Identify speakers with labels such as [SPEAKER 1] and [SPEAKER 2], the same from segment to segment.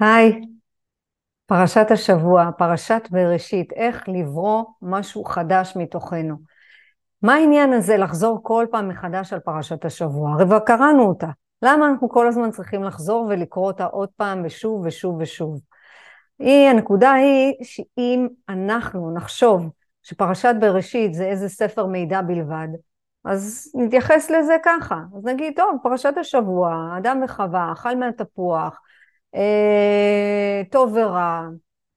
[SPEAKER 1] היי, פרשת השבוע, פרשת בראשית, איך לברוא משהו חדש מתוכנו. מה העניין הזה לחזור כל פעם מחדש על פרשת השבוע? הרי כבר קראנו אותה. למה אנחנו כל הזמן צריכים לחזור ולקרוא אותה עוד פעם ושוב ושוב ושוב? היא, הנקודה היא שאם אנחנו נחשוב שפרשת בראשית זה איזה ספר מידע בלבד, אז נתייחס לזה ככה. אז נגיד, טוב, פרשת השבוע, אדם וחווה, אכל מהתפוח, טוב ורע,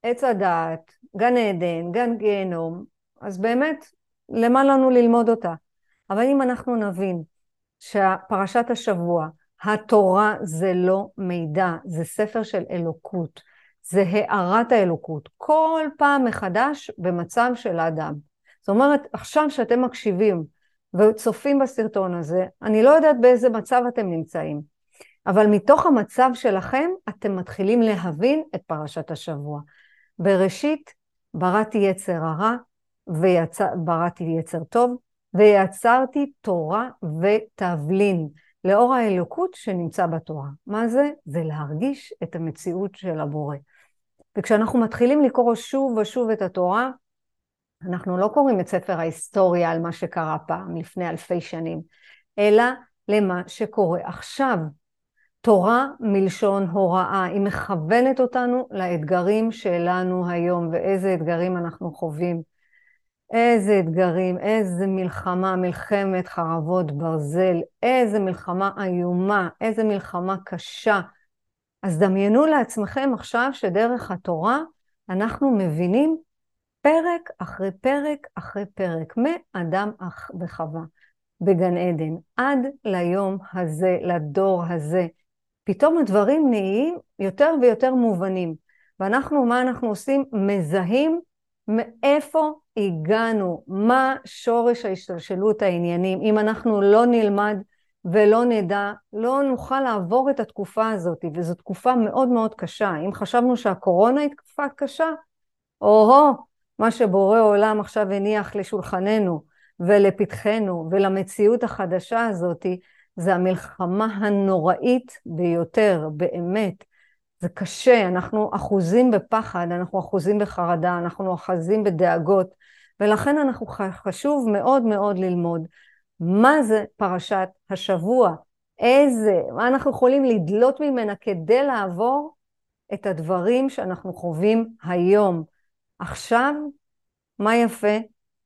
[SPEAKER 1] עץ הדעת, גן עדן, גן גיהנום, אז באמת, למה לנו ללמוד אותה? אבל אם אנחנו נבין שפרשת השבוע, התורה זה לא מידע, זה ספר של אלוקות, זה הארת האלוקות, כל פעם מחדש במצב של האדם. זאת אומרת, עכשיו שאתם מקשיבים וצופים בסרטון הזה, אני לא יודעת באיזה מצב אתם נמצאים, אבל מתוך המצב שלכם אתם מתחילים להבין את פרשת השבוע. בראשית בראתי יצר הרע, ובראתי יצר טוב, ויצרתי תורה ותבלין, לאור האלוקות שנמצא בתורה. מה זה? זה להרגיש את המציאות של הבורא. וכשאנחנו מתחילים לקרוא שוב ושוב את התורה, אנחנו לא קוראים את ספר ההיסטוריה על מה שקרה פעם, לפני אלפי שנים, אלא למה שקורה עכשיו. תורה מלשון הוראה, היא מכוונת אותנו לאתגרים שלנו היום, ואיזה אתגרים אנחנו חווים. איזה אתגרים, איזה מלחמה, מלחמת חרבות ברזל, איזה מלחמה איומה, איזה מלחמה קשה. אז דמיינו לעצמכם עכשיו שדרך התורה אנחנו מבינים פרק אחרי פרק אחרי פרק, מאדם וחווה בגן עדן, עד ליום הזה, לדור הזה. פתאום הדברים נהיים יותר ויותר מובנים. ואנחנו, מה אנחנו עושים? מזהים מאיפה הגענו, מה שורש ההשתלשלות העניינים. אם אנחנו לא נלמד ולא נדע, לא נוכל לעבור את התקופה הזאת, וזו תקופה מאוד מאוד קשה. אם חשבנו שהקורונה היא תקופה קשה, או-הו, מה שבורא עולם עכשיו הניח לשולחננו ולפתחנו ולמציאות החדשה הזאתי, זה המלחמה הנוראית ביותר, באמת. זה קשה, אנחנו אחוזים בפחד, אנחנו אחוזים בחרדה, אנחנו אחוזים בדאגות, ולכן אנחנו חשוב מאוד מאוד ללמוד מה זה פרשת השבוע, איזה, מה אנחנו יכולים לדלות ממנה כדי לעבור את הדברים שאנחנו חווים היום. עכשיו, מה יפה?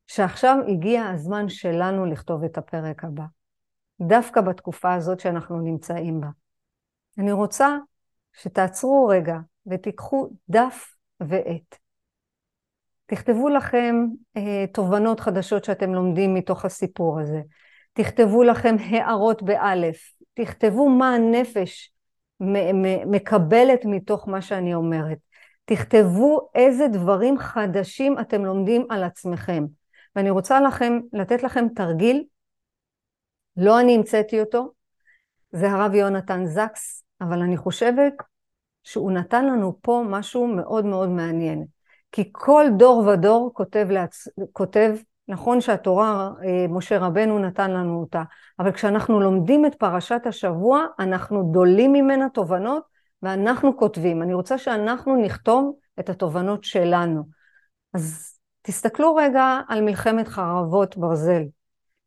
[SPEAKER 1] שעכשיו הגיע הזמן שלנו לכתוב את הפרק הבא. דווקא בתקופה הזאת שאנחנו נמצאים בה. אני רוצה שתעצרו רגע ותיקחו דף ועט. תכתבו לכם אה, תובנות חדשות שאתם לומדים מתוך הסיפור הזה. תכתבו לכם הערות באלף. תכתבו מה הנפש מקבלת מתוך מה שאני אומרת. תכתבו איזה דברים חדשים אתם לומדים על עצמכם. ואני רוצה לכם, לתת לכם תרגיל לא אני המצאתי אותו, זה הרב יונתן זקס, אבל אני חושבת שהוא נתן לנו פה משהו מאוד מאוד מעניין. כי כל דור ודור כותב, לעצ... כותב נכון שהתורה, אה, משה רבנו נתן לנו אותה, אבל כשאנחנו לומדים את פרשת השבוע, אנחנו דולים ממנה תובנות ואנחנו כותבים. אני רוצה שאנחנו נכתוב את התובנות שלנו. אז תסתכלו רגע על מלחמת חרבות ברזל.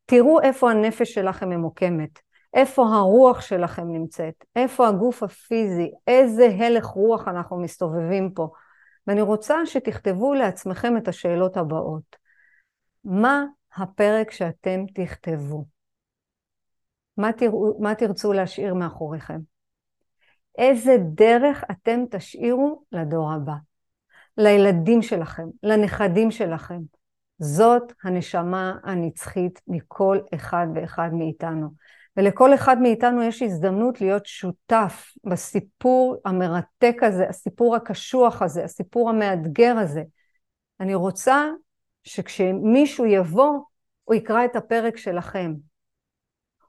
[SPEAKER 1] תראו איפה הנפש שלכם ממוקמת, איפה הרוח שלכם נמצאת, איפה הגוף הפיזי, איזה הלך רוח אנחנו מסתובבים פה. ואני רוצה שתכתבו לעצמכם את השאלות הבאות. מה הפרק שאתם תכתבו? מה, תראו, מה תרצו להשאיר מאחוריכם? איזה דרך אתם תשאירו לדור הבא? לילדים שלכם, לנכדים שלכם, זאת הנשמה הנצחית מכל אחד ואחד מאיתנו. ולכל אחד מאיתנו יש הזדמנות להיות שותף בסיפור המרתק הזה, הסיפור הקשוח הזה, הסיפור המאתגר הזה. אני רוצה שכשמישהו יבוא, הוא יקרא את הפרק שלכם.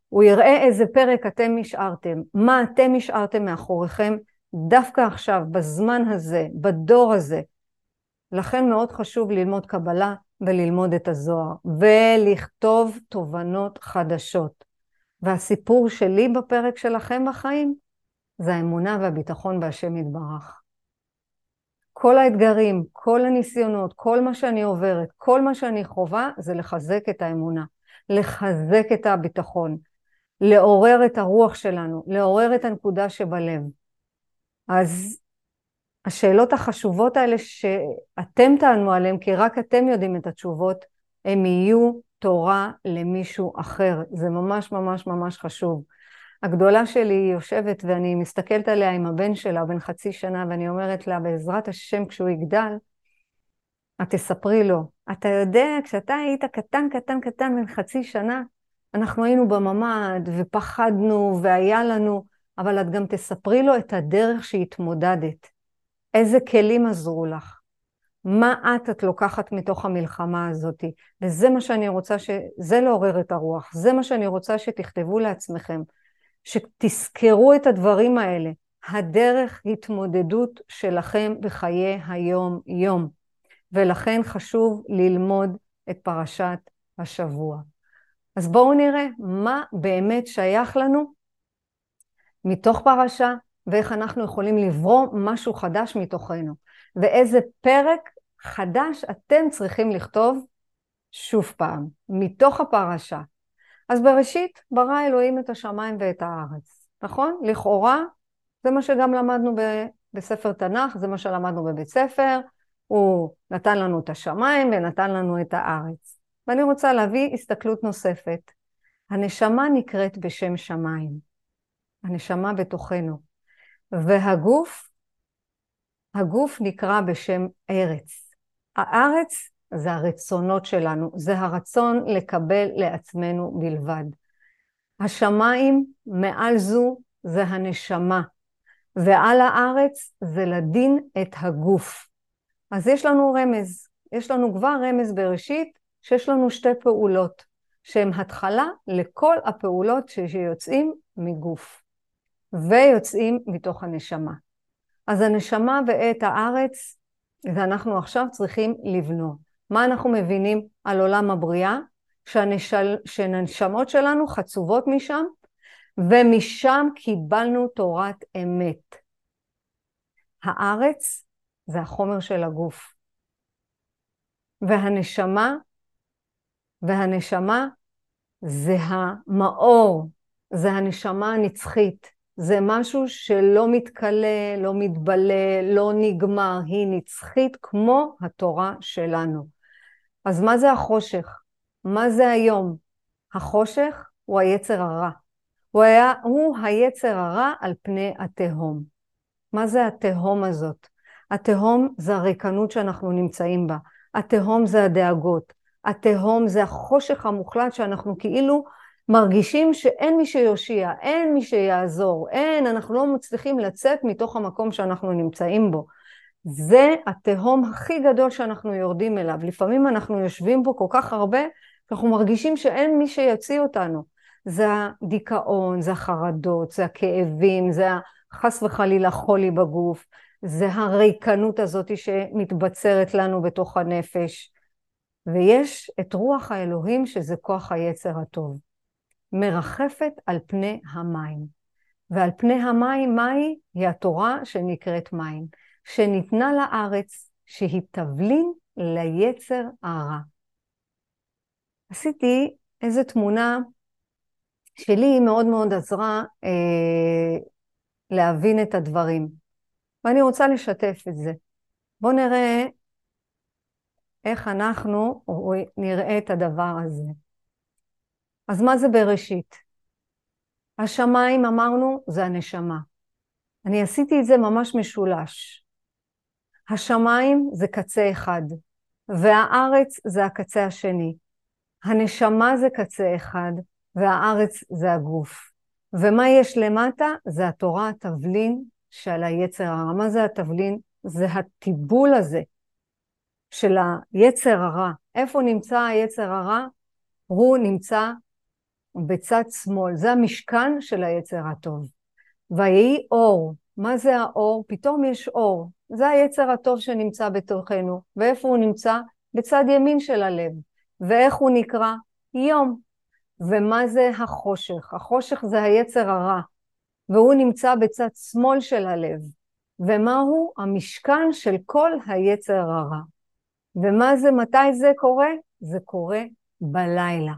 [SPEAKER 1] הוא יראה איזה פרק אתם השארתם, מה אתם השארתם מאחוריכם דווקא עכשיו, בזמן הזה, בדור הזה. לכן מאוד חשוב ללמוד קבלה, וללמוד את הזוהר, ולכתוב תובנות חדשות. והסיפור שלי בפרק שלכם בחיים, זה האמונה והביטחון בהשם יתברך. כל האתגרים, כל הניסיונות, כל מה שאני עוברת, כל מה שאני חווה, זה לחזק את האמונה, לחזק את הביטחון, לעורר את הרוח שלנו, לעורר את הנקודה שבלב. אז השאלות החשובות האלה שאתם תענו עליהן, כי רק אתם יודעים את התשובות, הם יהיו תורה למישהו אחר. זה ממש ממש ממש חשוב. הגדולה שלי יושבת ואני מסתכלת עליה עם הבן שלה, בן חצי שנה, ואני אומרת לה, בעזרת השם, כשהוא יגדל, את תספרי לו. אתה יודע, כשאתה היית קטן, קטן, קטן, בן חצי שנה, אנחנו היינו בממ"ד ופחדנו והיה לנו, אבל את גם תספרי לו את הדרך שהתמודדת. איזה כלים עזרו לך? מה את את לוקחת מתוך המלחמה הזאת? וזה מה שאני רוצה, ש... זה לעורר את הרוח, זה מה שאני רוצה שתכתבו לעצמכם. שתזכרו את הדברים האלה. הדרך התמודדות שלכם בחיי היום-יום, ולכן חשוב ללמוד את פרשת השבוע. אז בואו נראה מה באמת שייך לנו מתוך פרשה, ואיך אנחנו יכולים לברום משהו חדש מתוכנו, ואיזה פרק חדש אתם צריכים לכתוב שוב פעם, מתוך הפרשה. אז בראשית ברא אלוהים את השמיים ואת הארץ, נכון? לכאורה זה מה שגם למדנו ב- בספר תנ"ך, זה מה שלמדנו בבית ספר, הוא נתן לנו את השמיים ונתן לנו את הארץ. ואני רוצה להביא הסתכלות נוספת. הנשמה נקראת בשם שמיים, הנשמה בתוכנו, והגוף, הגוף נקרא בשם ארץ. הארץ זה הרצונות שלנו, זה הרצון לקבל לעצמנו בלבד. השמיים מעל זו זה הנשמה, ועל הארץ זה לדין את הגוף. אז יש לנו רמז, יש לנו כבר רמז בראשית שיש לנו שתי פעולות, שהן התחלה לכל הפעולות שיוצאים מגוף, ויוצאים מתוך הנשמה. אז הנשמה ואת הארץ, ואנחנו עכשיו צריכים לבנות. מה אנחנו מבינים על עולם הבריאה? שהנשל, שהנשמות שלנו חצובות משם, ומשם קיבלנו תורת אמת. הארץ זה החומר של הגוף. והנשמה, והנשמה זה המאור, זה הנשמה הנצחית. זה משהו שלא מתכלה, לא מתבלה, לא נגמר, היא נצחית כמו התורה שלנו. אז מה זה החושך? מה זה היום? החושך הוא היצר הרע. הוא, היה, הוא היצר הרע על פני התהום. מה זה התהום הזאת? התהום זה הריקנות שאנחנו נמצאים בה. התהום זה הדאגות. התהום זה החושך המוחלט שאנחנו כאילו מרגישים שאין מי שיושיע, אין מי שיעזור, אין, אנחנו לא מצליחים לצאת מתוך המקום שאנחנו נמצאים בו. זה התהום הכי גדול שאנחנו יורדים אליו. לפעמים אנחנו יושבים בו כל כך הרבה, אנחנו מרגישים שאין מי שיוציא אותנו. זה הדיכאון, זה החרדות, זה הכאבים, זה חס וחלילה חולי בגוף, זה הריקנות הזאת שמתבצרת לנו בתוך הנפש. ויש את רוח האלוהים שזה כוח היצר הטוב. מרחפת על פני המים. ועל פני המים, מהי? היא התורה שנקראת מים. שניתנה לארץ שהיא תבלין ליצר הרע. עשיתי איזו תמונה שלי מאוד מאוד עזרה אה, להבין את הדברים, ואני רוצה לשתף את זה. בואו נראה איך אנחנו נראה את הדבר הזה. אז מה זה בראשית? השמיים, אמרנו, זה הנשמה. אני עשיתי את זה ממש משולש. השמיים זה קצה אחד, והארץ זה הקצה השני. הנשמה זה קצה אחד, והארץ זה הגוף. ומה יש למטה? זה התורה התבלין של היצר הרע. מה זה התבלין? זה הטיבול הזה של היצר הרע. איפה נמצא היצר הרע? הוא נמצא בצד שמאל, זה המשכן של היצר הטוב. ויהי אור, מה זה האור? פתאום יש אור. זה היצר הטוב שנמצא בתוכנו. ואיפה הוא נמצא? בצד ימין של הלב. ואיך הוא נקרא? יום. ומה זה החושך? החושך זה היצר הרע, והוא נמצא בצד שמאל של הלב. ומהו המשכן של כל היצר הרע. ומה זה, מתי זה קורה? זה קורה בלילה.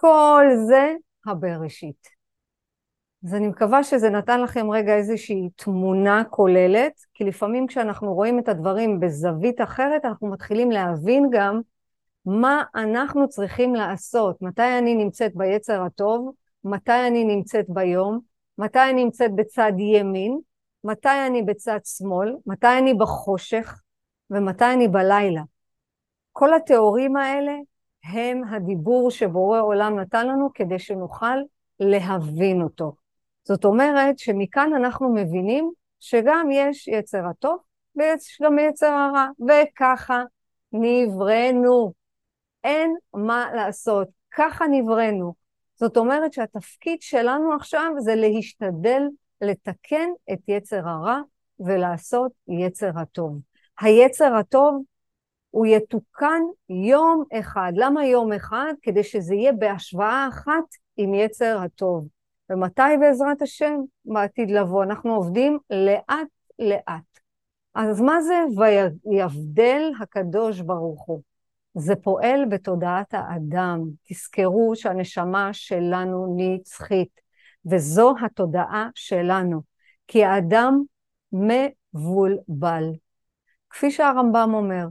[SPEAKER 1] כל זה הבראשית. אז אני מקווה שזה נתן לכם רגע איזושהי תמונה כוללת, כי לפעמים כשאנחנו רואים את הדברים בזווית אחרת, אנחנו מתחילים להבין גם מה אנחנו צריכים לעשות, מתי אני נמצאת ביצר הטוב, מתי אני נמצאת ביום, מתי אני נמצאת בצד ימין, מתי אני בצד שמאל, מתי אני בחושך? ומתי אני בלילה. כל התיאורים האלה הם הדיבור שבורא עולם נתן לנו כדי שנוכל להבין אותו. זאת אומרת שמכאן אנחנו מבינים שגם יש יצר הטוב ויש גם יצר הרע, וככה נבראנו. אין מה לעשות, ככה נבראנו. זאת אומרת שהתפקיד שלנו עכשיו זה להשתדל לתקן את יצר הרע ולעשות יצר הטוב. היצר הטוב הוא יתוקן יום אחד. למה יום אחד? כדי שזה יהיה בהשוואה אחת עם יצר הטוב. ומתי בעזרת השם? בעתיד לבוא. אנחנו עובדים לאט לאט. אז מה זה ויבדל הקדוש ברוך הוא? זה פועל בתודעת האדם. תזכרו שהנשמה שלנו נצחית, וזו התודעה שלנו, כי האדם מבולבל. כפי שהרמב"ם אומר,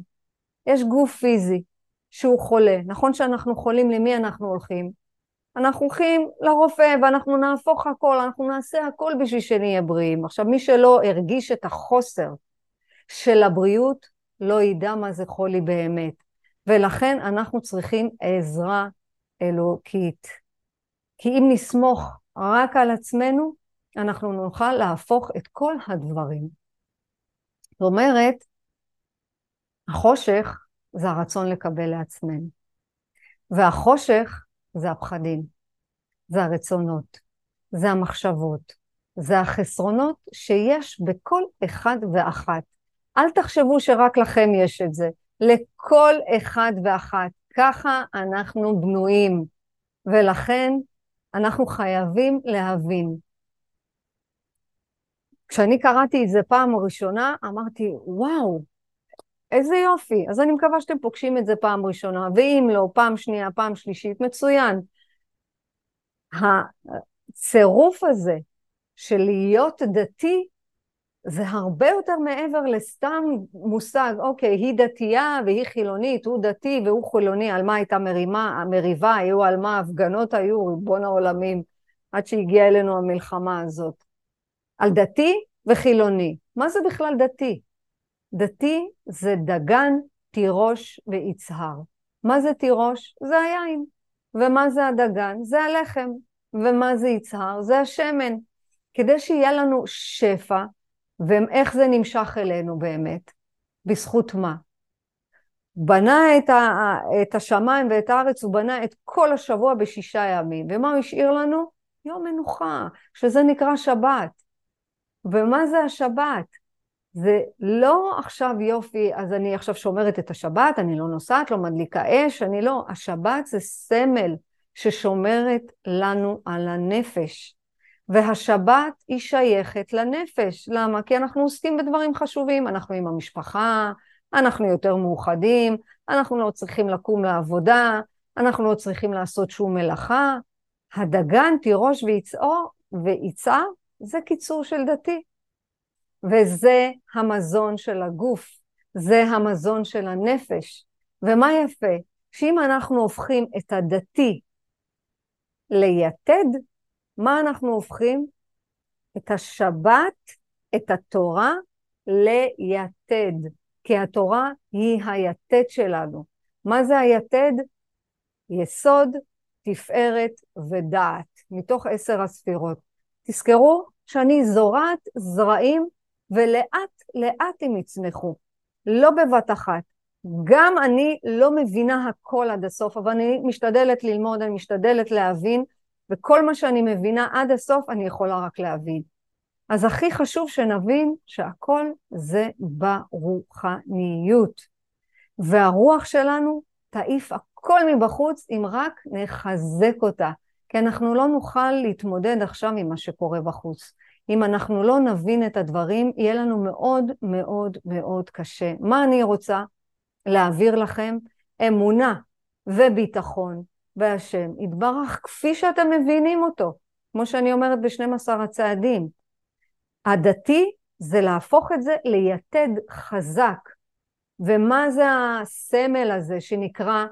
[SPEAKER 1] יש גוף פיזי שהוא חולה. נכון שאנחנו חולים, למי אנחנו הולכים? אנחנו הולכים לרופא ואנחנו נהפוך הכל, אנחנו נעשה הכל בשביל שנהיה בריאים. עכשיו, מי שלא הרגיש את החוסר של הבריאות, לא ידע מה זה חולי באמת. ולכן אנחנו צריכים עזרה אלוקית. כי אם נסמוך רק על עצמנו, אנחנו נוכל להפוך את כל הדברים. זאת אומרת, החושך זה הרצון לקבל לעצמנו, והחושך זה הפחדים, זה הרצונות, זה המחשבות, זה החסרונות שיש בכל אחד ואחת. אל תחשבו שרק לכם יש את זה, לכל אחד ואחת. ככה אנחנו בנויים, ולכן אנחנו חייבים להבין. כשאני קראתי את זה פעם ראשונה, אמרתי, וואו, איזה יופי. אז אני מקווה שאתם פוגשים את זה פעם ראשונה, ואם לא, פעם שנייה, פעם שלישית, מצוין. הצירוף הזה של להיות דתי, זה הרבה יותר מעבר לסתם מושג, אוקיי, היא דתייה והיא חילונית, הוא דתי והוא חילוני, על מה הייתה מרימה, המריבה, היו על מה ההפגנות היו, ריבון העולמים, עד שהגיעה אלינו המלחמה הזאת. על דתי וחילוני. מה זה בכלל דתי? דתי זה דגן, תירוש ויצהר. מה זה תירוש? זה היין. ומה זה הדגן? זה הלחם. ומה זה יצהר? זה השמן. כדי שיהיה לנו שפע, ואיך זה נמשך אלינו באמת? בזכות מה? בנה את, ה, את השמיים ואת הארץ, הוא בנה את כל השבוע בשישה ימים. ומה הוא השאיר לנו? יום מנוחה, שזה נקרא שבת. ומה זה השבת? זה לא עכשיו יופי, אז אני עכשיו שומרת את השבת, אני לא נוסעת, לא מדליקה אש, אני לא. השבת זה סמל ששומרת לנו על הנפש. והשבת היא שייכת לנפש. למה? כי אנחנו עוסקים בדברים חשובים, אנחנו עם המשפחה, אנחנו יותר מאוחדים, אנחנו לא צריכים לקום לעבודה, אנחנו לא צריכים לעשות שום מלאכה. הדגן, תירוש ויצעו, ויצער, זה קיצור של דתי. וזה המזון של הגוף, זה המזון של הנפש. ומה יפה? שאם אנחנו הופכים את הדתי ליתד, מה אנחנו הופכים? את השבת, את התורה, ליתד. כי התורה היא היתד שלנו. מה זה היתד? יסוד, תפארת ודעת, מתוך עשר הספירות. תזכרו שאני זורעת זרעים ולאט לאט הם יצמחו, לא בבת אחת. גם אני לא מבינה הכל עד הסוף, אבל אני משתדלת ללמוד, אני משתדלת להבין, וכל מה שאני מבינה עד הסוף אני יכולה רק להבין. אז הכי חשוב שנבין שהכל זה ברוחניות. והרוח שלנו תעיף הכל מבחוץ אם רק נחזק אותה. כי אנחנו לא נוכל להתמודד עכשיו עם מה שקורה בחוץ. אם אנחנו לא נבין את הדברים, יהיה לנו מאוד מאוד מאוד קשה. מה אני רוצה להעביר לכם? אמונה וביטחון בהשם יתברך כפי שאתם מבינים אותו, כמו שאני אומרת ב-12 הצעדים. הדתי זה להפוך את זה ליתד חזק. ומה זה הסמל הזה שנקרא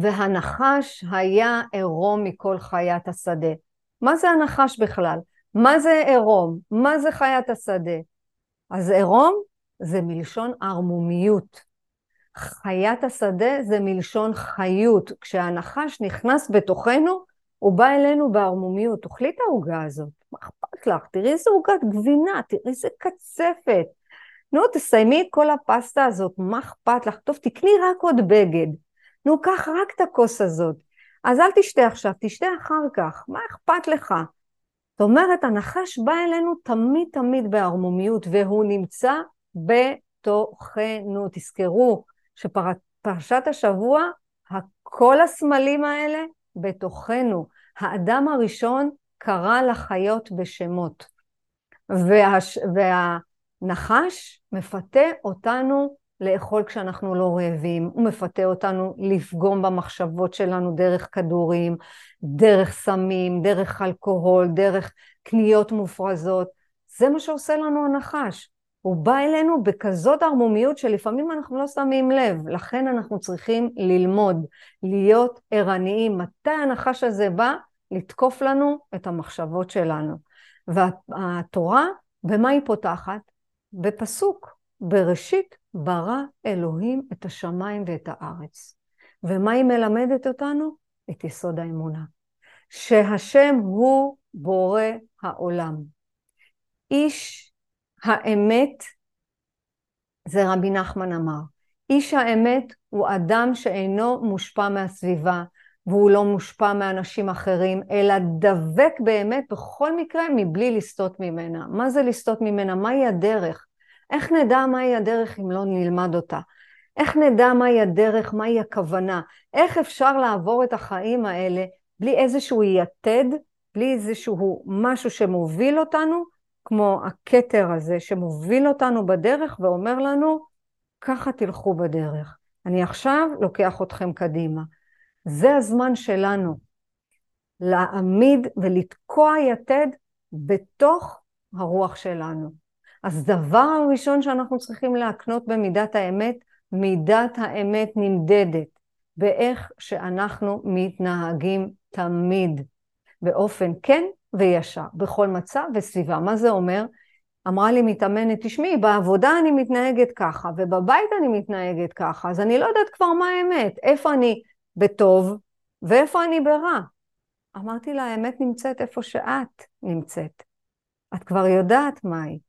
[SPEAKER 1] והנחש היה עירום מכל חיית השדה. מה זה הנחש בכלל? מה זה עירום? מה זה חיית השדה? אז עירום זה מלשון ערמומיות. חיית השדה זה מלשון חיות. כשהנחש נכנס בתוכנו, הוא בא אלינו בערמומיות. תאכלי את העוגה הזאת, מה אכפת לך? תראי איזה עוגת גבינה, תראי איזה קצפת. נו, תסיימי את כל הפסטה הזאת, מה אכפת לך? טוב, תקני רק עוד בגד. נו, קח רק את הכוס הזאת. אז אל תשתה עכשיו, תשתה אחר כך, מה אכפת לך? זאת אומרת, הנחש בא אלינו תמיד תמיד בערמומיות, והוא נמצא בתוכנו. תזכרו שפרשת השבוע, כל הסמלים האלה בתוכנו. האדם הראשון קרא לחיות בשמות, והש... והנחש מפתה אותנו לאכול כשאנחנו לא רעבים, הוא מפתה אותנו לפגום במחשבות שלנו דרך כדורים, דרך סמים, דרך אלכוהול, דרך קניות מופרזות. זה מה שעושה לנו הנחש. הוא בא אלינו בכזאת ערמומיות שלפעמים אנחנו לא שמים לב, לכן אנחנו צריכים ללמוד, להיות ערניים. מתי הנחש הזה בא? לתקוף לנו את המחשבות שלנו. והתורה, במה היא פותחת? בפסוק, בראשית ברא אלוהים את השמיים ואת הארץ. ומה היא מלמדת אותנו? את יסוד האמונה. שהשם הוא בורא העולם. איש האמת, זה רבי נחמן אמר, איש האמת הוא אדם שאינו מושפע מהסביבה, והוא לא מושפע מאנשים אחרים, אלא דבק באמת בכל מקרה מבלי לסטות ממנה. מה זה לסטות ממנה? מהי הדרך? איך נדע מהי הדרך אם לא נלמד אותה? איך נדע מהי הדרך, מהי הכוונה? איך אפשר לעבור את החיים האלה בלי איזשהו יתד, בלי איזשהו משהו שמוביל אותנו, כמו הכתר הזה שמוביל אותנו בדרך ואומר לנו, ככה תלכו בדרך. אני עכשיו לוקח אתכם קדימה. זה הזמן שלנו להעמיד ולתקוע יתד בתוך הרוח שלנו. אז דבר הראשון שאנחנו צריכים להקנות במידת האמת, מידת האמת נמדדת באיך שאנחנו מתנהגים תמיד, באופן כן וישר, בכל מצב וסביבה. מה זה אומר? אמרה לי מתאמנת, תשמעי, בעבודה אני מתנהגת ככה, ובבית אני מתנהגת ככה, אז אני לא יודעת כבר מה האמת, איפה אני בטוב ואיפה אני ברע. אמרתי לה, האמת נמצאת איפה שאת נמצאת. את כבר יודעת מהי.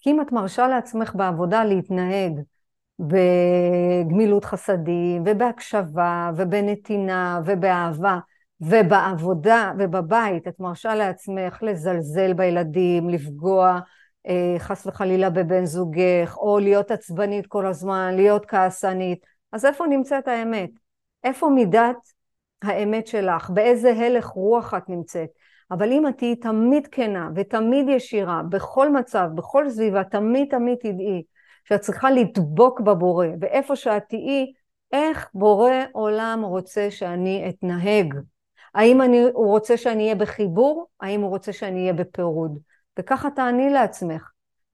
[SPEAKER 1] כי אם את מרשה לעצמך בעבודה להתנהג בגמילות חסדים, ובהקשבה, ובנתינה, ובאהבה, ובעבודה ובבית את מרשה לעצמך לזלזל בילדים, לפגוע אה, חס וחלילה בבן זוגך, או להיות עצבנית כל הזמן, להיות כעסנית, אז איפה נמצאת האמת? איפה מידת האמת שלך? באיזה הלך רוח את נמצאת? אבל אם את תהיי תמיד כנה ותמיד ישירה, בכל מצב, בכל סביבה, תמיד תמיד תדעי שאת צריכה לדבוק בבורא, ואיפה שאת תהיי, איך בורא עולם רוצה שאני אתנהג. האם אני, הוא רוצה שאני אהיה בחיבור? האם הוא רוצה שאני אהיה בפירוד? וככה תעני לעצמך.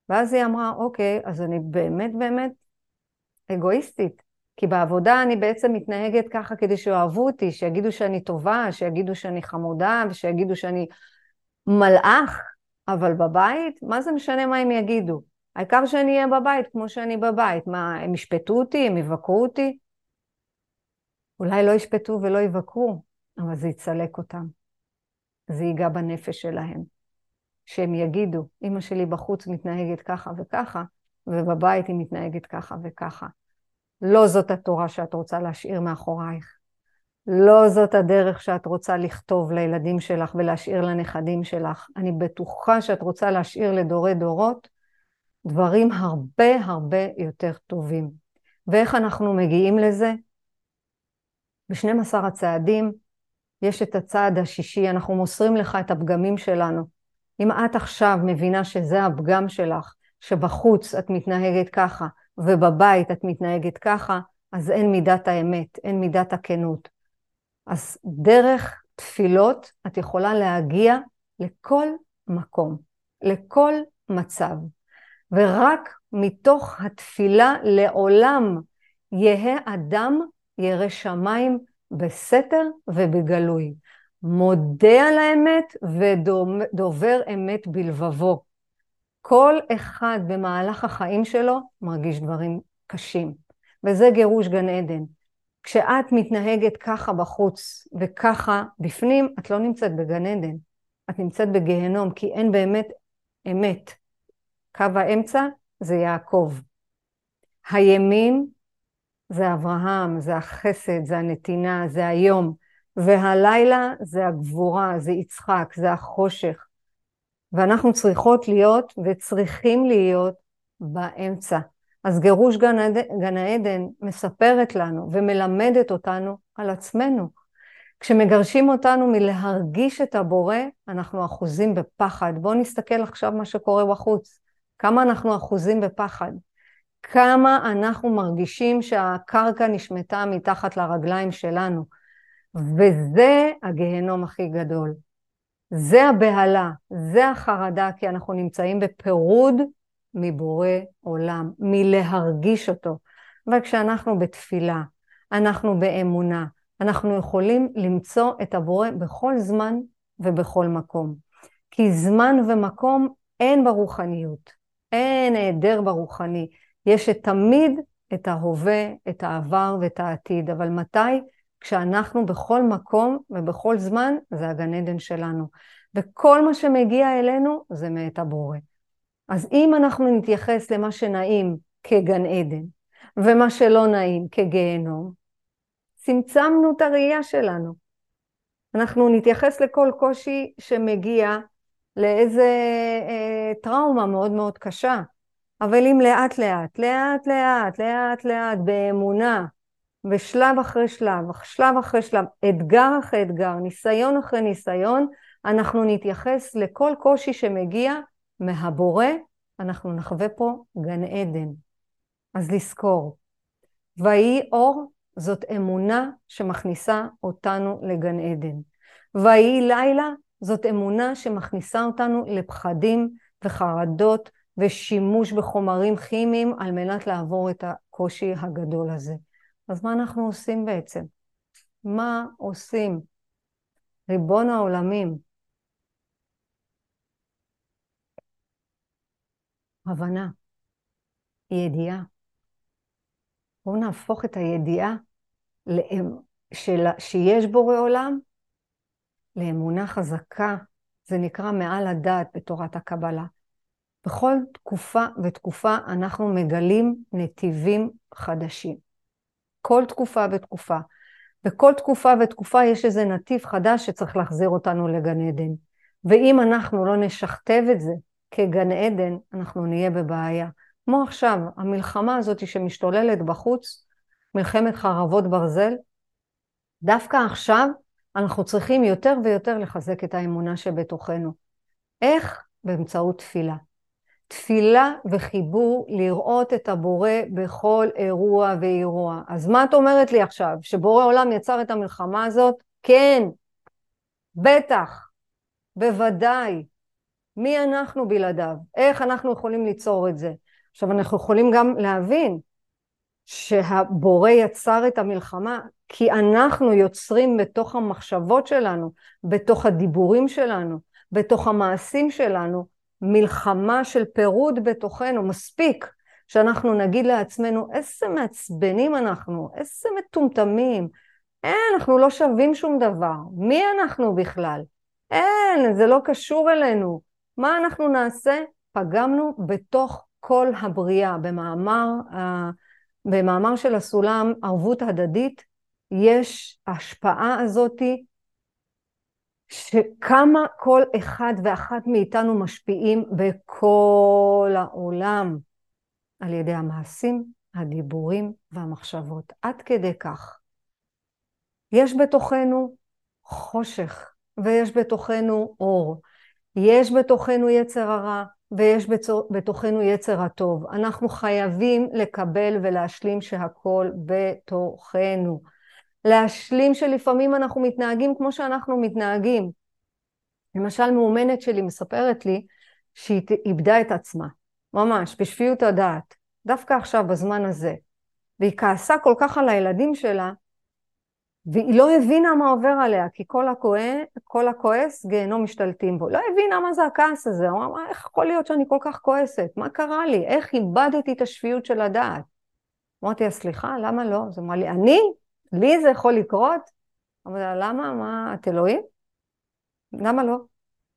[SPEAKER 1] ואז היא אמרה, אוקיי, אז אני באמת באמת אגואיסטית. כי בעבודה אני בעצם מתנהגת ככה כדי שאוהבו אותי, שיגידו שאני טובה, שיגידו שאני חמודה, ושיגידו שאני מלאך, אבל בבית, מה זה משנה מה הם יגידו? העיקר שאני אהיה בבית כמו שאני בבית. מה, הם ישפטו אותי? הם יבקרו אותי? אולי לא ישפטו ולא יבקרו, אבל זה יצלק אותם. זה ייגע בנפש שלהם. שהם יגידו, אמא שלי בחוץ מתנהגת ככה וככה, ובבית היא מתנהגת ככה וככה. לא זאת התורה שאת רוצה להשאיר מאחורייך. לא זאת הדרך שאת רוצה לכתוב לילדים שלך ולהשאיר לנכדים שלך. אני בטוחה שאת רוצה להשאיר לדורי דורות דברים הרבה הרבה יותר טובים. ואיך אנחנו מגיעים לזה? ב-12 הצעדים יש את הצעד השישי, אנחנו מוסרים לך את הפגמים שלנו. אם את עכשיו מבינה שזה הפגם שלך, שבחוץ את מתנהגת ככה, ובבית את מתנהגת ככה, אז אין מידת האמת, אין מידת הכנות. אז דרך תפילות את יכולה להגיע לכל מקום, לכל מצב. ורק מתוך התפילה לעולם יהא אדם ירא שמיים בסתר ובגלוי. מודה על האמת ודובר אמת בלבבו. כל אחד במהלך החיים שלו מרגיש דברים קשים, וזה גירוש גן עדן. כשאת מתנהגת ככה בחוץ וככה בפנים, את לא נמצאת בגן עדן, את נמצאת בגיהנום, כי אין באמת אמת. קו האמצע זה יעקב. הימין זה אברהם, זה החסד, זה הנתינה, זה היום. והלילה זה הגבורה, זה יצחק, זה החושך. ואנחנו צריכות להיות וצריכים להיות באמצע. אז גירוש גן, עד... גן העדן מספרת לנו ומלמדת אותנו על עצמנו. כשמגרשים אותנו מלהרגיש את הבורא, אנחנו אחוזים בפחד. בואו נסתכל עכשיו מה שקורה בחוץ. כמה אנחנו אחוזים בפחד. כמה אנחנו מרגישים שהקרקע נשמטה מתחת לרגליים שלנו. וזה הגיהנום הכי גדול. זה הבהלה, זה החרדה, כי אנחנו נמצאים בפירוד מבורא עולם, מלהרגיש אותו. אבל כשאנחנו בתפילה, אנחנו באמונה, אנחנו יכולים למצוא את הבורא בכל זמן ובכל מקום. כי זמן ומקום אין ברוחניות, אין היעדר ברוחני. יש תמיד את ההווה, את העבר ואת העתיד, אבל מתי? כשאנחנו בכל מקום ובכל זמן, זה הגן עדן שלנו. וכל מה שמגיע אלינו זה מאת הבורא. אז אם אנחנו נתייחס למה שנעים כגן עדן, ומה שלא נעים כגיהנום, צמצמנו את הראייה שלנו. אנחנו נתייחס לכל קושי שמגיע לאיזה אה, טראומה מאוד מאוד קשה. אבל אם לאט לאט, לאט לאט, לאט לאט, באמונה, ושלב אחרי שלב, שלב אחרי שלב, אתגר אחרי אתגר, ניסיון אחרי ניסיון, אנחנו נתייחס לכל קושי שמגיע מהבורא, אנחנו נחווה פה גן עדן. אז לזכור, ויהי אור זאת אמונה שמכניסה אותנו לגן עדן. ויהי לילה זאת אמונה שמכניסה אותנו לפחדים וחרדות ושימוש בחומרים כימיים על מנת לעבור את הקושי הגדול הזה. אז מה אנחנו עושים בעצם? מה עושים? ריבון העולמים. הבנה, ידיעה. בואו נהפוך את הידיעה של... שיש בורא עולם לאמונה חזקה. זה נקרא מעל הדעת בתורת הקבלה. בכל תקופה ותקופה אנחנו מגלים נתיבים חדשים. כל תקופה ותקופה. בכל תקופה ותקופה יש איזה נתיב חדש שצריך להחזיר אותנו לגן עדן. ואם אנחנו לא נשכתב את זה כגן עדן, אנחנו נהיה בבעיה. כמו עכשיו, המלחמה הזאת שמשתוללת בחוץ, מלחמת חרבות ברזל, דווקא עכשיו אנחנו צריכים יותר ויותר לחזק את האמונה שבתוכנו. איך? באמצעות תפילה. תפילה וחיבור לראות את הבורא בכל אירוע ואירוע. אז מה את אומרת לי עכשיו? שבורא עולם יצר את המלחמה הזאת? כן, בטח, בוודאי. מי אנחנו בלעדיו? איך אנחנו יכולים ליצור את זה? עכשיו אנחנו יכולים גם להבין שהבורא יצר את המלחמה כי אנחנו יוצרים בתוך המחשבות שלנו, בתוך הדיבורים שלנו, בתוך המעשים שלנו, מלחמה של פירוד בתוכנו, מספיק שאנחנו נגיד לעצמנו איזה מעצבנים אנחנו, איזה מטומטמים, אין, אנחנו לא שווים שום דבר, מי אנחנו בכלל? אין, זה לא קשור אלינו. מה אנחנו נעשה? פגמנו בתוך כל הבריאה. במאמר, במאמר של הסולם, ערבות הדדית, יש השפעה הזאתי שכמה כל אחד ואחת מאיתנו משפיעים בכל העולם על ידי המעשים, הדיבורים והמחשבות. עד כדי כך. יש בתוכנו חושך ויש בתוכנו אור. יש בתוכנו יצר הרע ויש בתוכנו יצר הטוב. אנחנו חייבים לקבל ולהשלים שהכל בתוכנו. להשלים שלפעמים אנחנו מתנהגים כמו שאנחנו מתנהגים. למשל מאומנת שלי מספרת לי שהיא איבדה את עצמה, ממש, בשפיות הדעת, דווקא עכשיו, בזמן הזה. והיא כעסה כל כך על הילדים שלה, והיא לא הבינה מה עובר עליה, כי כל, הכועס, כל הכועס גיהנום משתלטים בו. לא הבינה מה זה הכעס הזה, אמרה, איך יכול להיות שאני כל כך כועסת? מה קרה לי? איך איבדתי את השפיות של הדעת? אמרתי לה, סליחה, למה לא? אז אמרה לי, אני? לי זה יכול לקרות? אמרתי לה, למה? מה, את אלוהים? למה לא?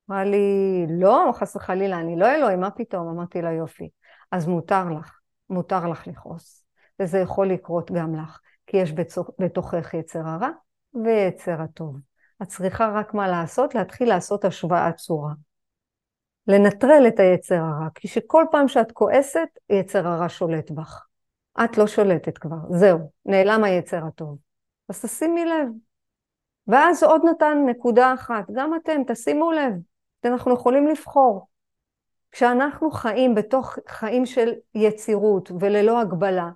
[SPEAKER 1] אמרה לי, לא, חס וחלילה, אני לא אלוהים, מה פתאום? אמרתי לה, יופי. אז מותר לך, מותר לך לכעוס. וזה יכול לקרות גם לך, כי יש בתוכך יצר הרע ויצר הטוב. את צריכה רק מה לעשות? להתחיל לעשות השוואת צורה. לנטרל את היצר הרע, כי שכל פעם שאת כועסת, יצר הרע שולט בך. את לא שולטת כבר, זהו, נעלם היצר הטוב. אז תשימי לב. ואז עוד נתן נקודה אחת, גם אתם, תשימו לב, אנחנו יכולים לבחור. כשאנחנו חיים בתוך חיים של יצירות וללא הגבלה,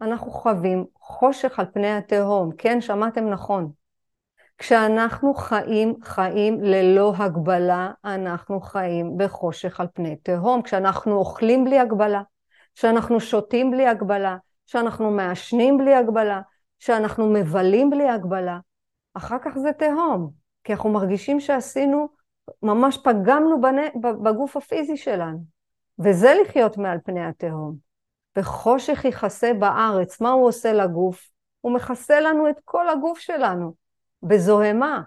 [SPEAKER 1] אנחנו חווים חושך על פני התהום, כן, שמעתם נכון. כשאנחנו חיים חיים ללא הגבלה, אנחנו חיים בחושך על פני תהום. כשאנחנו אוכלים בלי הגבלה, כשאנחנו שותים בלי הגבלה, כשאנחנו מעשנים בלי הגבלה, כשאנחנו מבלים בלי הגבלה, אחר כך זה תהום, כי אנחנו מרגישים שעשינו, ממש פגמנו בגוף הפיזי שלנו. וזה לחיות מעל פני התהום. וחושך יכסה בארץ. מה הוא עושה לגוף? הוא מכסה לנו את כל הגוף שלנו, בזוהמה,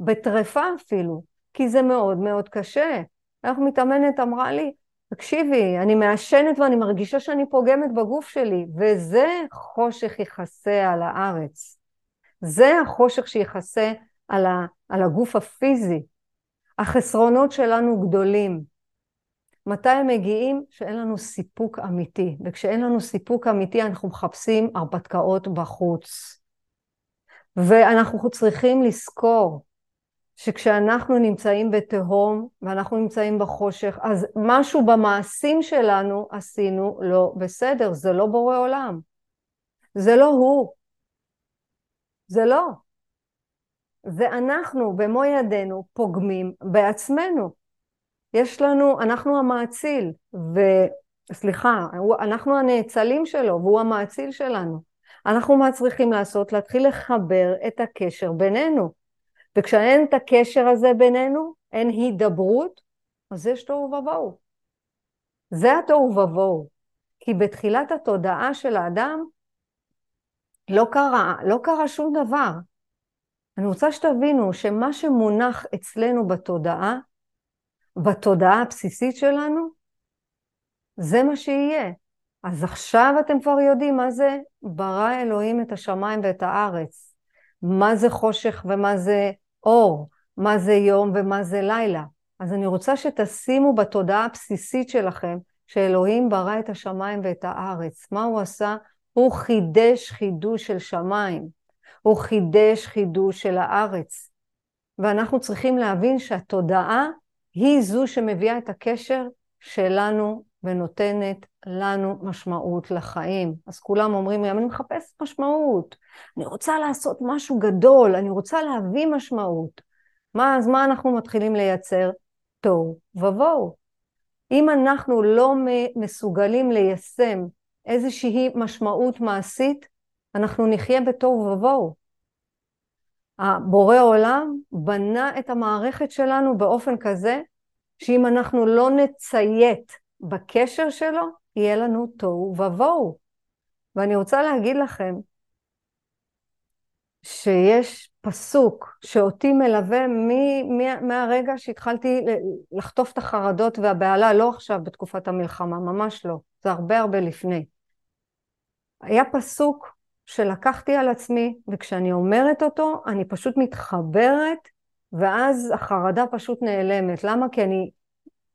[SPEAKER 1] בטרפה אפילו, כי זה מאוד מאוד קשה. איך מתאמנת אמרה לי, תקשיבי, אני מעשנת ואני מרגישה שאני פוגמת בגוף שלי, וזה חושך יכסה על הארץ. זה החושך שיכסה על, ה, על הגוף הפיזי. החסרונות שלנו גדולים. מתי הם מגיעים? שאין לנו סיפוק אמיתי. וכשאין לנו סיפוק אמיתי אנחנו מחפשים הרפתקאות בחוץ. ואנחנו צריכים לזכור שכשאנחנו נמצאים בתהום ואנחנו נמצאים בחושך, אז משהו במעשים שלנו עשינו לא בסדר, זה לא בורא עולם. זה לא הוא. זה לא. זה אנחנו במו ידינו פוגמים בעצמנו. יש לנו, אנחנו המאציל, וסליחה, אנחנו הנאצלים שלו והוא המאציל שלנו. אנחנו מה צריכים לעשות? להתחיל לחבר את הקשר בינינו. וכשאין את הקשר הזה בינינו, אין הידברות, אז יש תוהו ובוהו. זה התוהו ובוהו. כי בתחילת התודעה של האדם לא קרה, לא קרה שום דבר. אני רוצה שתבינו שמה שמונח אצלנו בתודעה בתודעה הבסיסית שלנו, זה מה שיהיה. אז עכשיו אתם כבר יודעים מה זה ברא אלוהים את השמיים ואת הארץ. מה זה חושך ומה זה אור, מה זה יום ומה זה לילה. אז אני רוצה שתשימו בתודעה הבסיסית שלכם שאלוהים ברא את השמיים ואת הארץ. מה הוא עשה? הוא חידש חידוש של שמיים. הוא חידש חידוש של הארץ. ואנחנו צריכים להבין שהתודעה היא זו שמביאה את הקשר שלנו ונותנת לנו משמעות לחיים. אז כולם אומרים לי, אני מחפש משמעות, אני רוצה לעשות משהו גדול, אני רוצה להביא משמעות. מה, אז מה אנחנו מתחילים לייצר? תוהו ובוהו. אם אנחנו לא מסוגלים ליישם איזושהי משמעות מעשית, אנחנו נחיה בתוהו ובוהו. הבורא עולם בנה את המערכת שלנו באופן כזה שאם אנחנו לא נציית בקשר שלו, יהיה לנו תוהו ובוהו. ואני רוצה להגיד לכם שיש פסוק שאותי מלווה מ- מ- מהרגע שהתחלתי לחטוף את החרדות והבהלה, לא עכשיו בתקופת המלחמה, ממש לא, זה הרבה הרבה לפני. היה פסוק שלקחתי על עצמי, וכשאני אומרת אותו, אני פשוט מתחברת, ואז החרדה פשוט נעלמת. למה? כי אני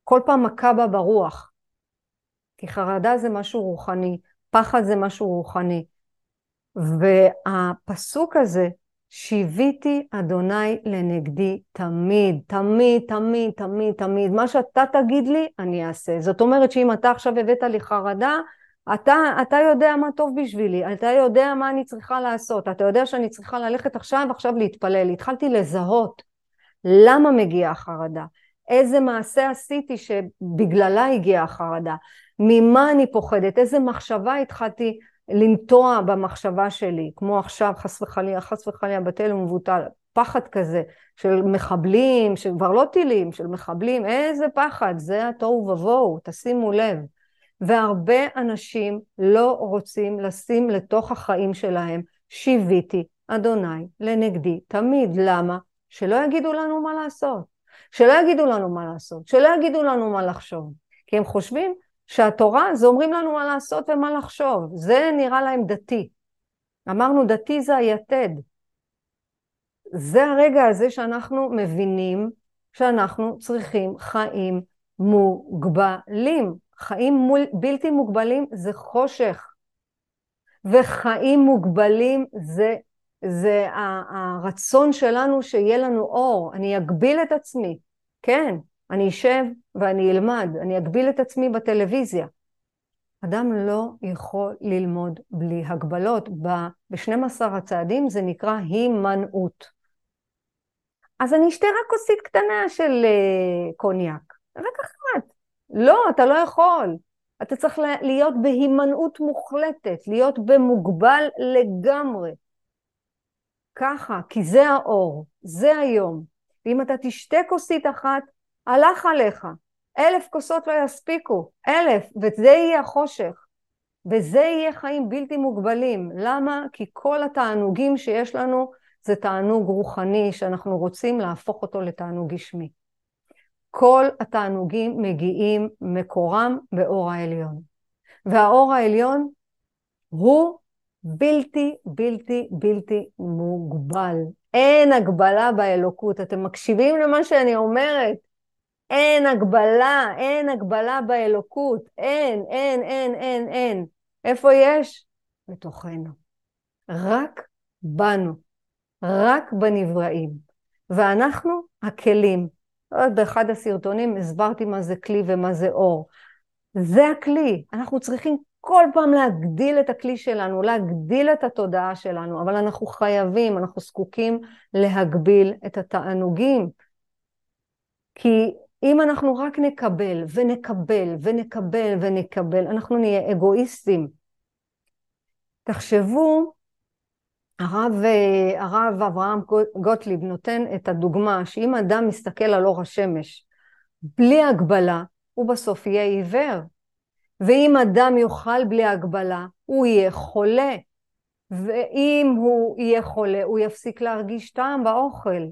[SPEAKER 1] כל פעם מכה בה ברוח. כי חרדה זה משהו רוחני, פחד זה משהו רוחני. והפסוק הזה, שיוויתי אדוני לנגדי תמיד, תמיד, תמיד, תמיד, תמיד. מה שאתה תגיד לי, אני אעשה. זאת אומרת שאם אתה עכשיו הבאת לי חרדה, אתה, אתה יודע מה טוב בשבילי, אתה יודע מה אני צריכה לעשות, אתה יודע שאני צריכה ללכת עכשיו עכשיו להתפלל. התחלתי לזהות למה מגיעה החרדה, איזה מעשה עשיתי שבגללה הגיעה החרדה, ממה אני פוחדת, איזה מחשבה התחלתי לנטוע במחשבה שלי, כמו עכשיו חס וחלילה, חס וחלילה בטל ומבוטל, פחד כזה של מחבלים, שכבר לא טילים, של מחבלים, איזה פחד, זה התוהו ובוהו, תשימו לב. והרבה אנשים לא רוצים לשים לתוך החיים שלהם, שיוויתי אדוני לנגדי תמיד. למה? שלא יגידו לנו מה לעשות. שלא יגידו לנו מה לעשות, שלא יגידו לנו מה לחשוב. כי הם חושבים שהתורה זה אומרים לנו מה לעשות ומה לחשוב. זה נראה להם דתי. אמרנו דתי זה היתד. זה הרגע הזה שאנחנו מבינים שאנחנו צריכים חיים מוגבלים. חיים מול, בלתי מוגבלים זה חושך. וחיים מוגבלים זה, זה הרצון שלנו שיהיה לנו אור. אני אגביל את עצמי. כן, אני אשב ואני אלמד, אני אגביל את עצמי בטלוויזיה. אדם לא יכול ללמוד בלי הגבלות. ב-12 הצעדים זה נקרא הימנעות. אז אני אשתה רק כוסית קטנה של uh, קוניאק, רק אחת. לא, אתה לא יכול. אתה צריך להיות בהימנעות מוחלטת, להיות במוגבל לגמרי. ככה, כי זה האור, זה היום. ואם אתה תשתה כוסית אחת, הלך עליך. אלף כוסות לא יספיקו, אלף, וזה יהיה החושך. וזה יהיה חיים בלתי מוגבלים. למה? כי כל התענוגים שיש לנו זה תענוג רוחני שאנחנו רוצים להפוך אותו לתענוג גשמי. כל התענוגים מגיעים מקורם באור העליון. והאור העליון הוא בלתי, בלתי, בלתי מוגבל. אין הגבלה באלוקות. אתם מקשיבים למה שאני אומרת? אין הגבלה, אין הגבלה באלוקות. אין, אין, אין, אין, אין. איפה יש? בתוכנו. רק בנו. רק בנבראים. ואנחנו הכלים. באחד הסרטונים הסברתי מה זה כלי ומה זה אור. זה הכלי. אנחנו צריכים כל פעם להגדיל את הכלי שלנו, להגדיל את התודעה שלנו, אבל אנחנו חייבים, אנחנו זקוקים להגביל את התענוגים. כי אם אנחנו רק נקבל ונקבל ונקבל ונקבל, אנחנו נהיה אגואיסטים. תחשבו, הרב, הרב אברהם גוטליב נותן את הדוגמה שאם אדם מסתכל על אור השמש בלי הגבלה, הוא בסוף יהיה עיוור. ואם אדם יאכל בלי הגבלה, הוא יהיה חולה. ואם הוא יהיה חולה, הוא יפסיק להרגיש טעם באוכל.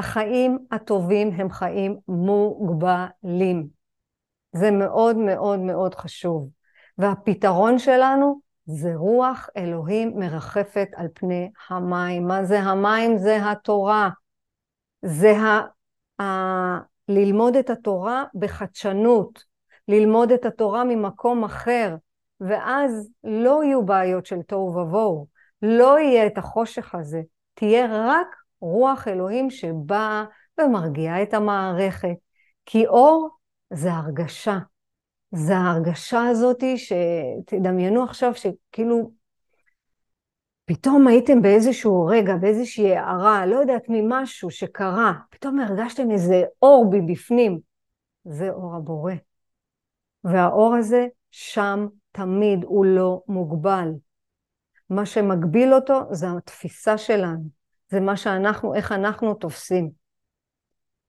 [SPEAKER 1] החיים הטובים הם חיים מוגבלים. זה מאוד מאוד מאוד חשוב. והפתרון שלנו זה רוח אלוהים מרחפת על פני המים. מה זה המים? זה התורה. זה ה... ה... ללמוד את התורה בחדשנות, ללמוד את התורה ממקום אחר, ואז לא יהיו בעיות של תוהו ובוהו, לא יהיה את החושך הזה, תהיה רק רוח אלוהים שבאה ומרגיעה את המערכת. כי אור זה הרגשה. זה ההרגשה הזאתי שתדמיינו עכשיו שכאילו פתאום הייתם באיזשהו רגע, באיזושהי הערה, לא יודעת ממשהו שקרה, פתאום הרגשתם איזה אור מבפנים. זה אור הבורא. והאור הזה שם תמיד, הוא לא מוגבל. מה שמגביל אותו זה התפיסה שלנו. זה מה שאנחנו, איך אנחנו תופסים.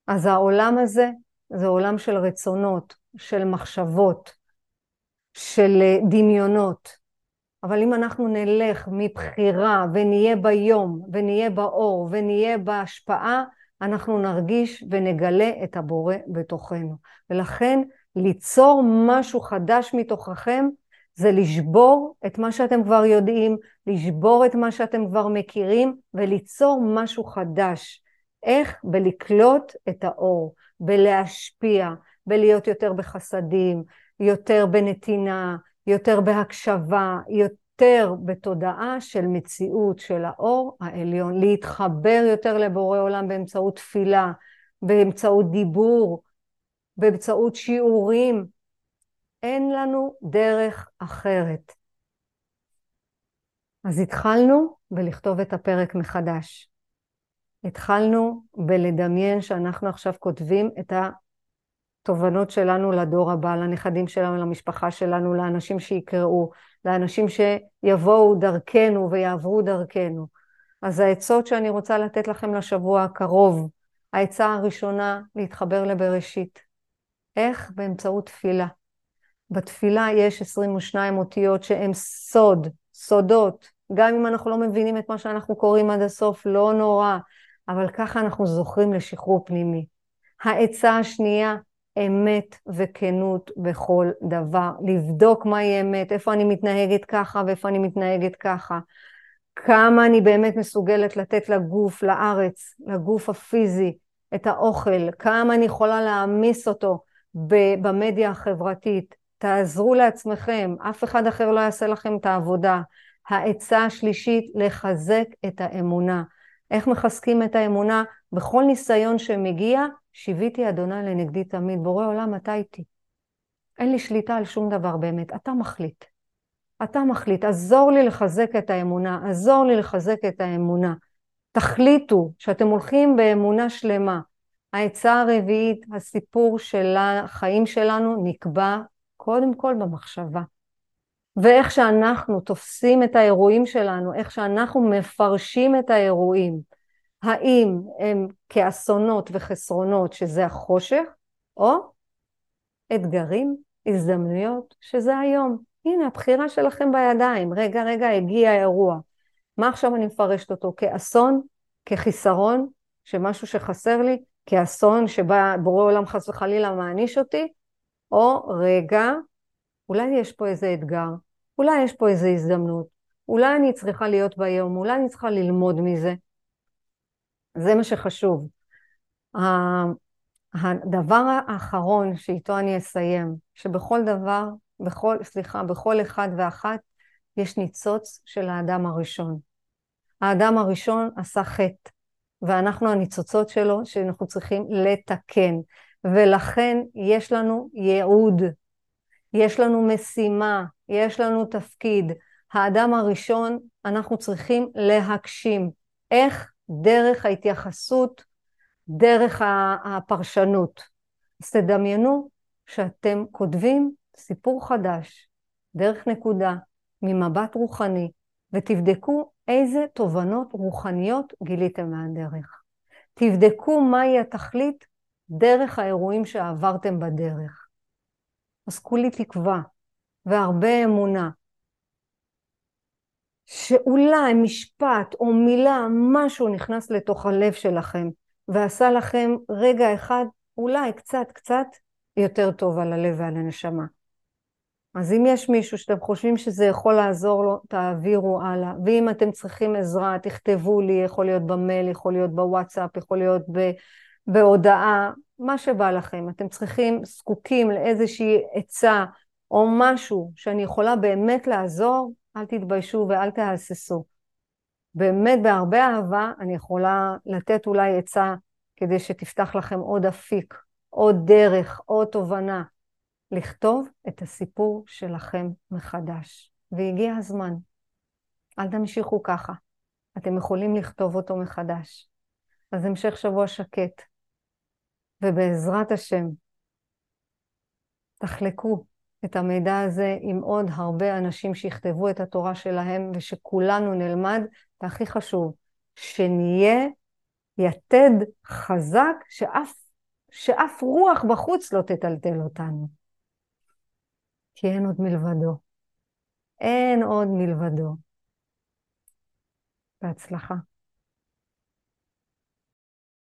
[SPEAKER 1] אז העולם הזה זה עולם של רצונות, של מחשבות, של אה, דמיונות. אבל אם אנחנו נלך מבחירה ונהיה ביום ונהיה באור ונהיה בהשפעה, אנחנו נרגיש ונגלה את הבורא בתוכנו. ולכן ליצור משהו חדש מתוככם זה לשבור את מה שאתם כבר יודעים, לשבור את מה שאתם כבר מכירים וליצור משהו חדש. איך? בלקלוט את האור, בלהשפיע, בלהיות יותר בחסדים, יותר בנתינה, יותר בהקשבה, יותר בתודעה של מציאות של האור העליון, להתחבר יותר לבורא עולם באמצעות תפילה, באמצעות דיבור, באמצעות שיעורים. אין לנו דרך אחרת. אז התחלנו בלכתוב את הפרק מחדש. התחלנו בלדמיין שאנחנו עכשיו כותבים את התובנות שלנו לדור הבא, לנכדים שלנו, למשפחה שלנו, לאנשים שיקראו, לאנשים שיבואו דרכנו ויעברו דרכנו. אז העצות שאני רוצה לתת לכם לשבוע הקרוב, העצה הראשונה, להתחבר לבראשית. איך? באמצעות תפילה. בתפילה יש 22 אותיות שהן סוד, סודות. גם אם אנחנו לא מבינים את מה שאנחנו קוראים עד הסוף, לא נורא, אבל ככה אנחנו זוכרים לשחרור פנימי. העצה השנייה, אמת וכנות בכל דבר. לבדוק מהי אמת, איפה אני מתנהגת ככה ואיפה אני מתנהגת ככה. כמה אני באמת מסוגלת לתת לגוף, לארץ, לגוף הפיזי, את האוכל, כמה אני יכולה להעמיס אותו במדיה החברתית. תעזרו לעצמכם, אף אחד אחר לא יעשה לכם את העבודה. העצה השלישית, לחזק את האמונה. איך מחזקים את האמונה? בכל ניסיון שמגיע, שיוויתי אדוני לנגדי תמיד. בורא עולם, אתה איתי. אין לי שליטה על שום דבר באמת, אתה מחליט. אתה מחליט, עזור לי לחזק את האמונה, עזור לי לחזק את האמונה. תחליטו שאתם הולכים באמונה שלמה. העצה הרביעית, הסיפור של החיים שלנו נקבע קודם כל במחשבה. ואיך שאנחנו תופסים את האירועים שלנו, איך שאנחנו מפרשים את האירועים, האם הם כאסונות וחסרונות, שזה החושך, או אתגרים, הזדמנויות, שזה היום. הנה, הבחירה שלכם בידיים. רגע, רגע, הגיע האירוע. מה עכשיו אני מפרשת אותו? כאסון? כחיסרון? שמשהו שחסר לי? כאסון שבא בורא עולם חס וחלילה מעניש אותי? או רגע, אולי יש פה איזה אתגר, אולי יש פה איזה הזדמנות, אולי אני צריכה להיות ביום, אולי אני צריכה ללמוד מזה. זה מה שחשוב. הדבר האחרון שאיתו אני אסיים, שבכל דבר, בכל, סליחה, בכל אחד ואחת יש ניצוץ של האדם הראשון. האדם הראשון עשה חטא, ואנחנו הניצוצות שלו שאנחנו צריכים לתקן. ולכן יש לנו ייעוד, יש לנו משימה, יש לנו תפקיד. האדם הראשון, אנחנו צריכים להגשים. איך? דרך ההתייחסות, דרך הפרשנות. אז תדמיינו שאתם כותבים סיפור חדש, דרך נקודה, ממבט רוחני, ותבדקו איזה תובנות רוחניות גיליתם מהדרך. תבדקו מהי התכלית דרך האירועים שעברתם בדרך. אז כולי תקווה והרבה אמונה שאולי משפט או מילה, משהו נכנס לתוך הלב שלכם ועשה לכם רגע אחד, אולי קצת קצת יותר טוב על הלב ועל הנשמה. אז אם יש מישהו שאתם חושבים שזה יכול לעזור לו, תעבירו הלאה. ואם אתם צריכים עזרה, תכתבו לי, יכול להיות במייל, יכול להיות בוואטסאפ, יכול להיות ב... בהודעה, מה שבא לכם. אתם צריכים, זקוקים לאיזושהי עצה או משהו שאני יכולה באמת לעזור, אל תתביישו ואל תהססו. באמת בהרבה אהבה אני יכולה לתת אולי עצה כדי שתפתח לכם עוד אפיק, עוד דרך, עוד תובנה. לכתוב את הסיפור שלכם מחדש. והגיע הזמן. אל תמשיכו ככה. אתם יכולים לכתוב אותו מחדש. אז המשך שבוע שקט. ובעזרת השם, תחלקו את המידע הזה עם עוד הרבה אנשים שיכתבו את התורה שלהם ושכולנו נלמד, והכי חשוב, שנהיה יתד חזק שאף, שאף רוח בחוץ לא תטלטל אותנו. כי אין עוד מלבדו. אין עוד מלבדו. בהצלחה.